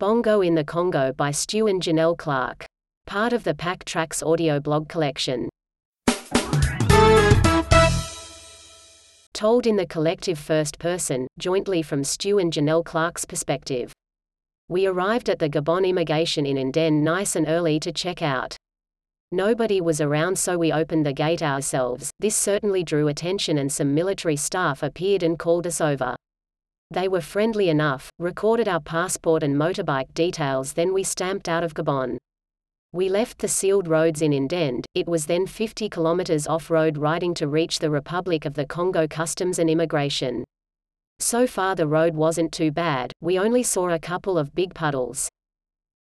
Bongo in the Congo by Stu and Janelle Clark. Part of the Pack Tracks audio blog collection. Told in the collective first person, jointly from Stu and Janelle Clark's perspective. We arrived at the Gabon immigration in Ndende nice and early to check out. Nobody was around so we opened the gate ourselves. This certainly drew attention and some military staff appeared and called us over. They were friendly enough, recorded our passport and motorbike details then we stamped out of Gabon. We left the sealed roads in Ndende, it was then 50 kilometers off-road riding to reach the Republic of the Congo Customs and Immigration. So far the road wasn't too bad, we only saw a couple of big puddles.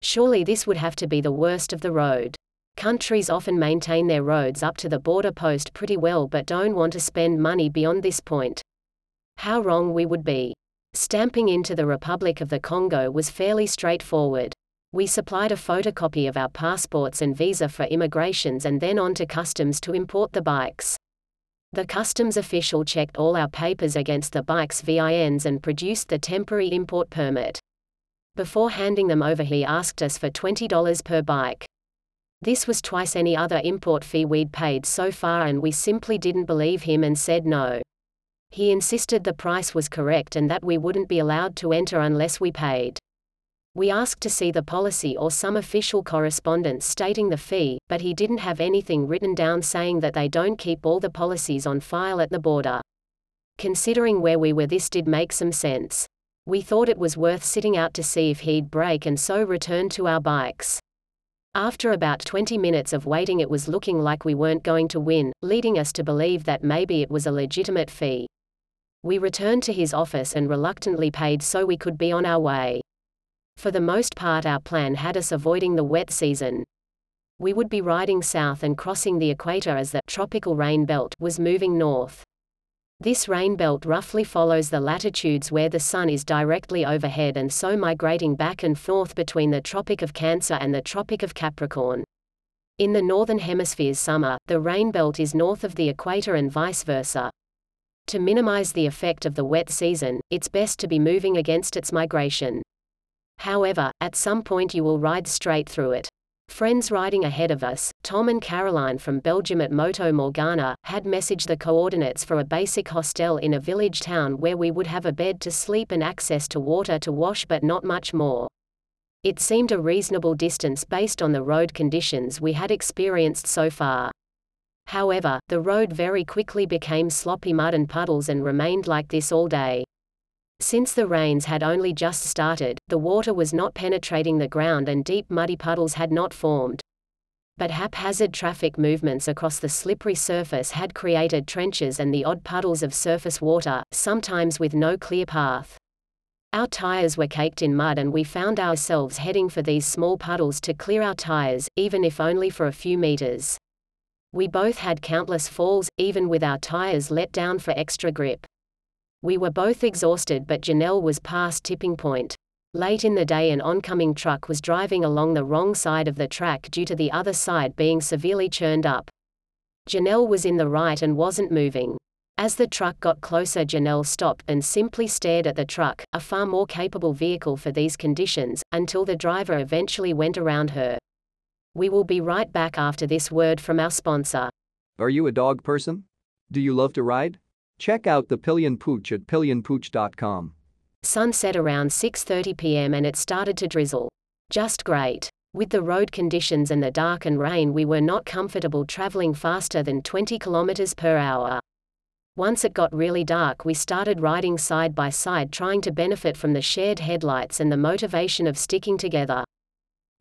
Surely this would have to be the worst of the road. Countries often maintain their roads up to the border post pretty well but don't want to spend money beyond this point. How wrong we would be. Stamping into the Republic of the Congo was fairly straightforward. We supplied a photocopy of our passports and visa for immigrations and then on to customs to import the bikes. The customs official checked all our papers against the bike's VINs and produced the temporary import permit. Before handing them over, he asked us for $20 per bike. This was twice any other import fee we'd paid so far, and we simply didn't believe him and said no. He insisted the price was correct and that we wouldn't be allowed to enter unless we paid. We asked to see the policy or some official correspondence stating the fee, but he didn't have anything written down saying that they don't keep all the policies on file at the border. Considering where we were, this did make some sense. We thought it was worth sitting out to see if he'd break and so returned to our bikes. After about 20 minutes of waiting, it was looking like we weren't going to win, leading us to believe that maybe it was a legitimate fee. We returned to his office and reluctantly paid so we could be on our way. For the most part, our plan had us avoiding the wet season. We would be riding south and crossing the equator as the tropical rain belt was moving north. This rain belt roughly follows the latitudes where the sun is directly overhead and so migrating back and forth between the Tropic of Cancer and the Tropic of Capricorn. In the northern hemisphere's summer, the rain belt is north of the equator and vice versa. To minimize the effect of the wet season, it's best to be moving against its migration. However, at some point you will ride straight through it. Friends riding ahead of us, Tom and Caroline from Belgium at Moto Morgana, had messaged the coordinates for a basic hostel in a village town where we would have a bed to sleep and access to water to wash but not much more. It seemed a reasonable distance based on the road conditions we had experienced so far. However, the road very quickly became sloppy mud and puddles and remained like this all day. Since the rains had only just started, the water was not penetrating the ground and deep muddy puddles had not formed. But haphazard traffic movements across the slippery surface had created trenches and the odd puddles of surface water, sometimes with no clear path. Our tires were caked in mud and we found ourselves heading for these small puddles to clear our tires, even if only for a few meters. We both had countless falls, even with our tires let down for extra grip. We were both exhausted but Janelle was past tipping point. Late in the day an oncoming truck was driving along the wrong side of the track due to the other side being severely churned up. Janelle was in the right and wasn't moving. As the truck got closer Janelle stopped and simply stared at the truck, a far more capable vehicle for these conditions, until the driver eventually went around her. We will be right back after this word from our sponsor. Are you a dog person? Do you love to ride? Check out the Pillion Pooch at pillionpooch.com. Sun set around 6:30 p.m. and it started to drizzle. Just great. With the road conditions and the dark and rain, we were not comfortable traveling faster than 20 kilometers per hour. Once it got really dark, we started riding side by side trying to benefit from the shared headlights and the motivation of sticking together.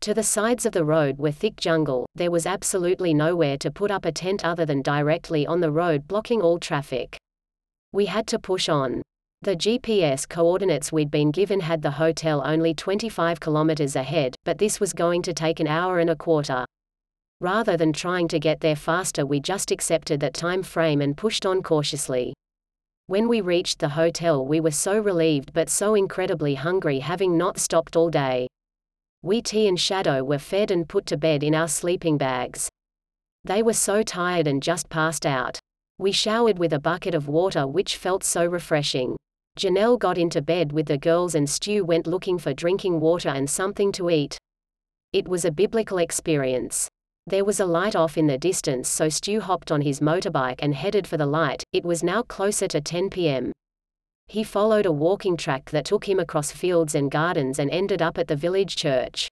To the sides of the road were thick jungle, there was absolutely nowhere to put up a tent other than directly on the road blocking all traffic. We had to push on. The GPS coordinates we'd been given had the hotel only 25 kilometers ahead, but this was going to take an hour and a quarter. Rather than trying to get there faster, we just accepted that time frame and pushed on cautiously. When we reached the hotel, we were so relieved but so incredibly hungry, having not stopped all day. We Tea and Shadow were fed and put to bed in our sleeping bags. They were so tired and just passed out. We showered with a bucket of water which felt so refreshing. Janelle got into bed with the girls and Stu went looking for drinking water and something to eat. It was a biblical experience. There was a light off in the distance so Stu hopped on his motorbike and headed for the light, it was now closer to 10 p.m. He followed a walking track that took him across fields and gardens and ended up at the village church.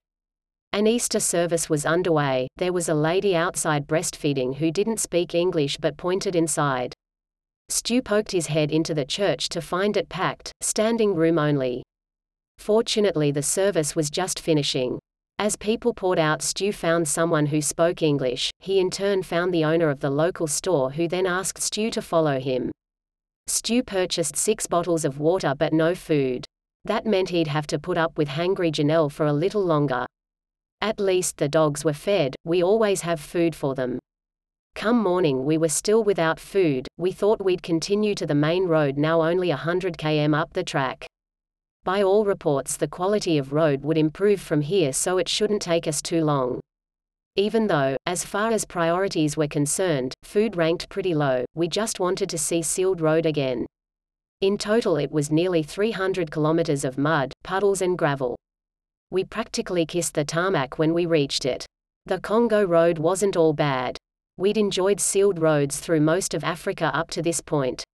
An Easter service was underway, there was a lady outside breastfeeding who didn't speak English but pointed inside. Stu poked his head into the church to find it packed, standing room only. Fortunately the service was just finishing. As people poured out Stu found someone who spoke English, he in turn found the owner of the local store who then asked Stu to follow him. Stu purchased six bottles of water but no food. That meant he'd have to put up with hangry Janelle for a little longer. At least the dogs were fed, we always have food for them. Come morning we were still without food, we thought we'd continue to the main road now only 100 km up the track. By all reports the quality of road would improve from here so it shouldn't take us too long. Even though, as far as priorities were concerned, food ranked pretty low, we just wanted to see sealed road again. In total it was nearly 300 kilometers of mud, puddles and gravel. We practically kissed the tarmac when we reached it. The Congo road wasn't all bad. We'd enjoyed sealed roads through most of Africa up to this point.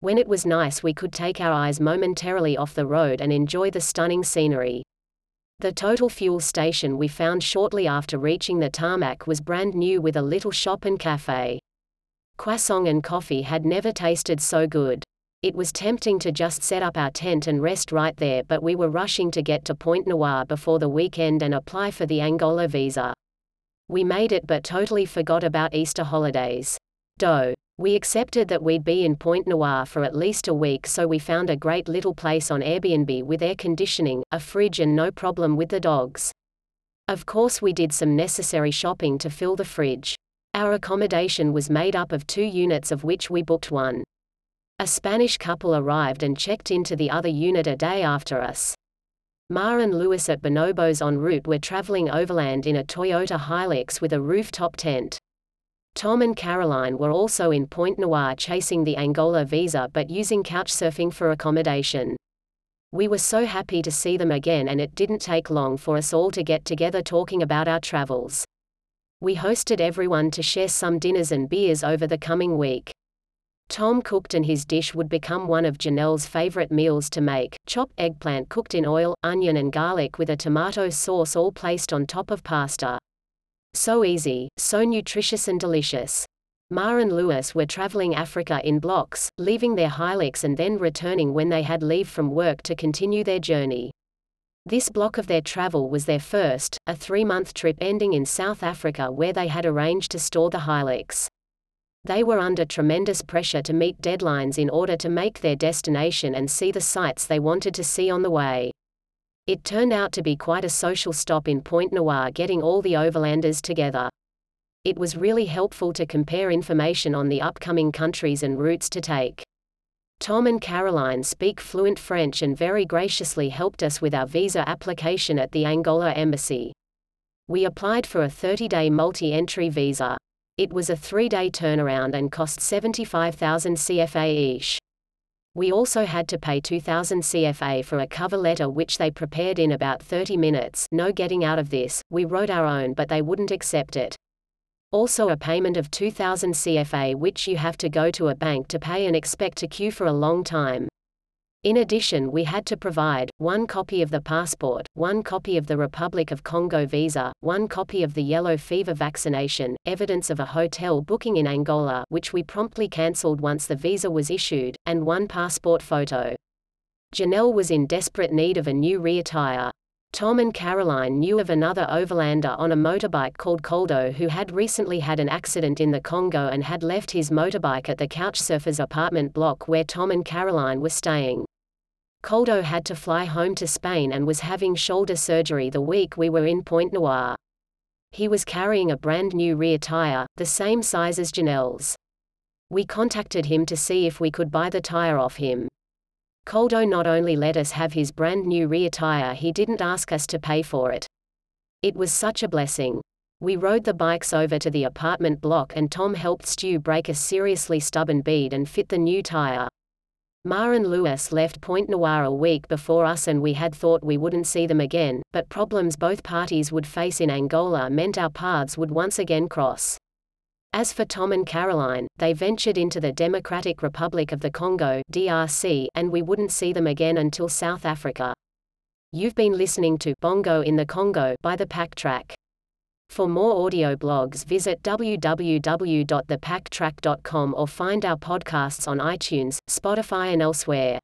When it was nice we could take our eyes momentarily off the road and enjoy the stunning scenery. The total fuel station we found shortly after reaching the tarmac was brand new with a little shop and cafe. Croissant and coffee had never tasted so good. It was tempting to just set up our tent and rest right there but we were rushing to get to Pointe Noire before the weekend and apply for the Angola visa. We made it but totally forgot about Easter holidays. Dough. We accepted that we'd be in Pointe Noire for at least a week so we found a great little place on Airbnb with air conditioning, a fridge and no problem with the dogs. Of course we did some necessary shopping to fill the fridge. Our accommodation was made up of two units of which we booked one. A Spanish couple arrived and checked into the other unit a day after us. Ma and Lewis at Bonobos en route were traveling overland in a Toyota Hilux with a rooftop tent. Tom and Caroline were also in Pointe Noire chasing the Angola visa but using couchsurfing for accommodation. We were so happy to see them again and it didn't take long for us all to get together talking about our travels. We hosted everyone to share some dinners and beers over the coming week. Tom cooked and his dish would become one of Janelle's favorite meals to make, chopped eggplant cooked in oil, onion and garlic with a tomato sauce all placed on top of pasta. So easy, so nutritious and delicious. Ma and Lewis were traveling Africa in blocks, leaving their Hilux and then returning when they had leave from work to continue their journey. This block of their travel was their first, a three-month trip ending in South Africa where they had arranged to store the Hilux. They were under tremendous pressure to meet deadlines in order to make their destination and see the sights they wanted to see on the way. It turned out to be quite a social stop in Pointe Noire getting all the overlanders together. It was really helpful to compare information on the upcoming countries and routes to take. Tom and Caroline speak fluent French and very graciously helped us with our visa application at the Angola embassy. We applied for a 30-day multi-entry visa. It was a three-day turnaround and cost 75,000 CFA each. We also had to pay 2000 CFA for a cover letter which they prepared in about 30 minutes. No getting out of this, we wrote our own but they wouldn't accept it. Also a payment of 2000 CFA which you have to go to a bank to pay and expect to queue for a long time. In addition we had to provide, one copy of the passport, one copy of the Republic of Congo visa, one copy of the yellow fever vaccination, evidence of a hotel booking in Angola which we promptly cancelled once the visa was issued, and one passport photo. Janelle was in desperate need of a new rear tire. Tom and Caroline knew of another overlander on a motorbike called Coldo who had recently had an accident in the Congo and had left his motorbike at the Couchsurfers apartment block where Tom and Caroline were staying. Coldo had to fly home to Spain and was having shoulder surgery the week we were in Pointe Noire. He was carrying a brand new rear tire, the same size as Janelle's. We contacted him to see if we could buy the tire off him. Coldo not only let us have his brand new rear tire he didn't ask us to pay for it. It was such a blessing. We rode the bikes over to the apartment block and Tom helped Stu break a seriously stubborn bead and fit the new tire. Ma and Lewis left Pointe Noire a week before us and we had thought we wouldn't see them again, but problems both parties would face in Angola meant our paths would once again cross. As for Tom and Caroline, they ventured into the Democratic Republic of the Congo DRC, and we wouldn't see them again until South Africa. You've been listening to Bongo in the Congo by the Pack Track. For more audio blogs visit www.thepacktrack.com or find our podcasts on iTunes, Spotify and elsewhere.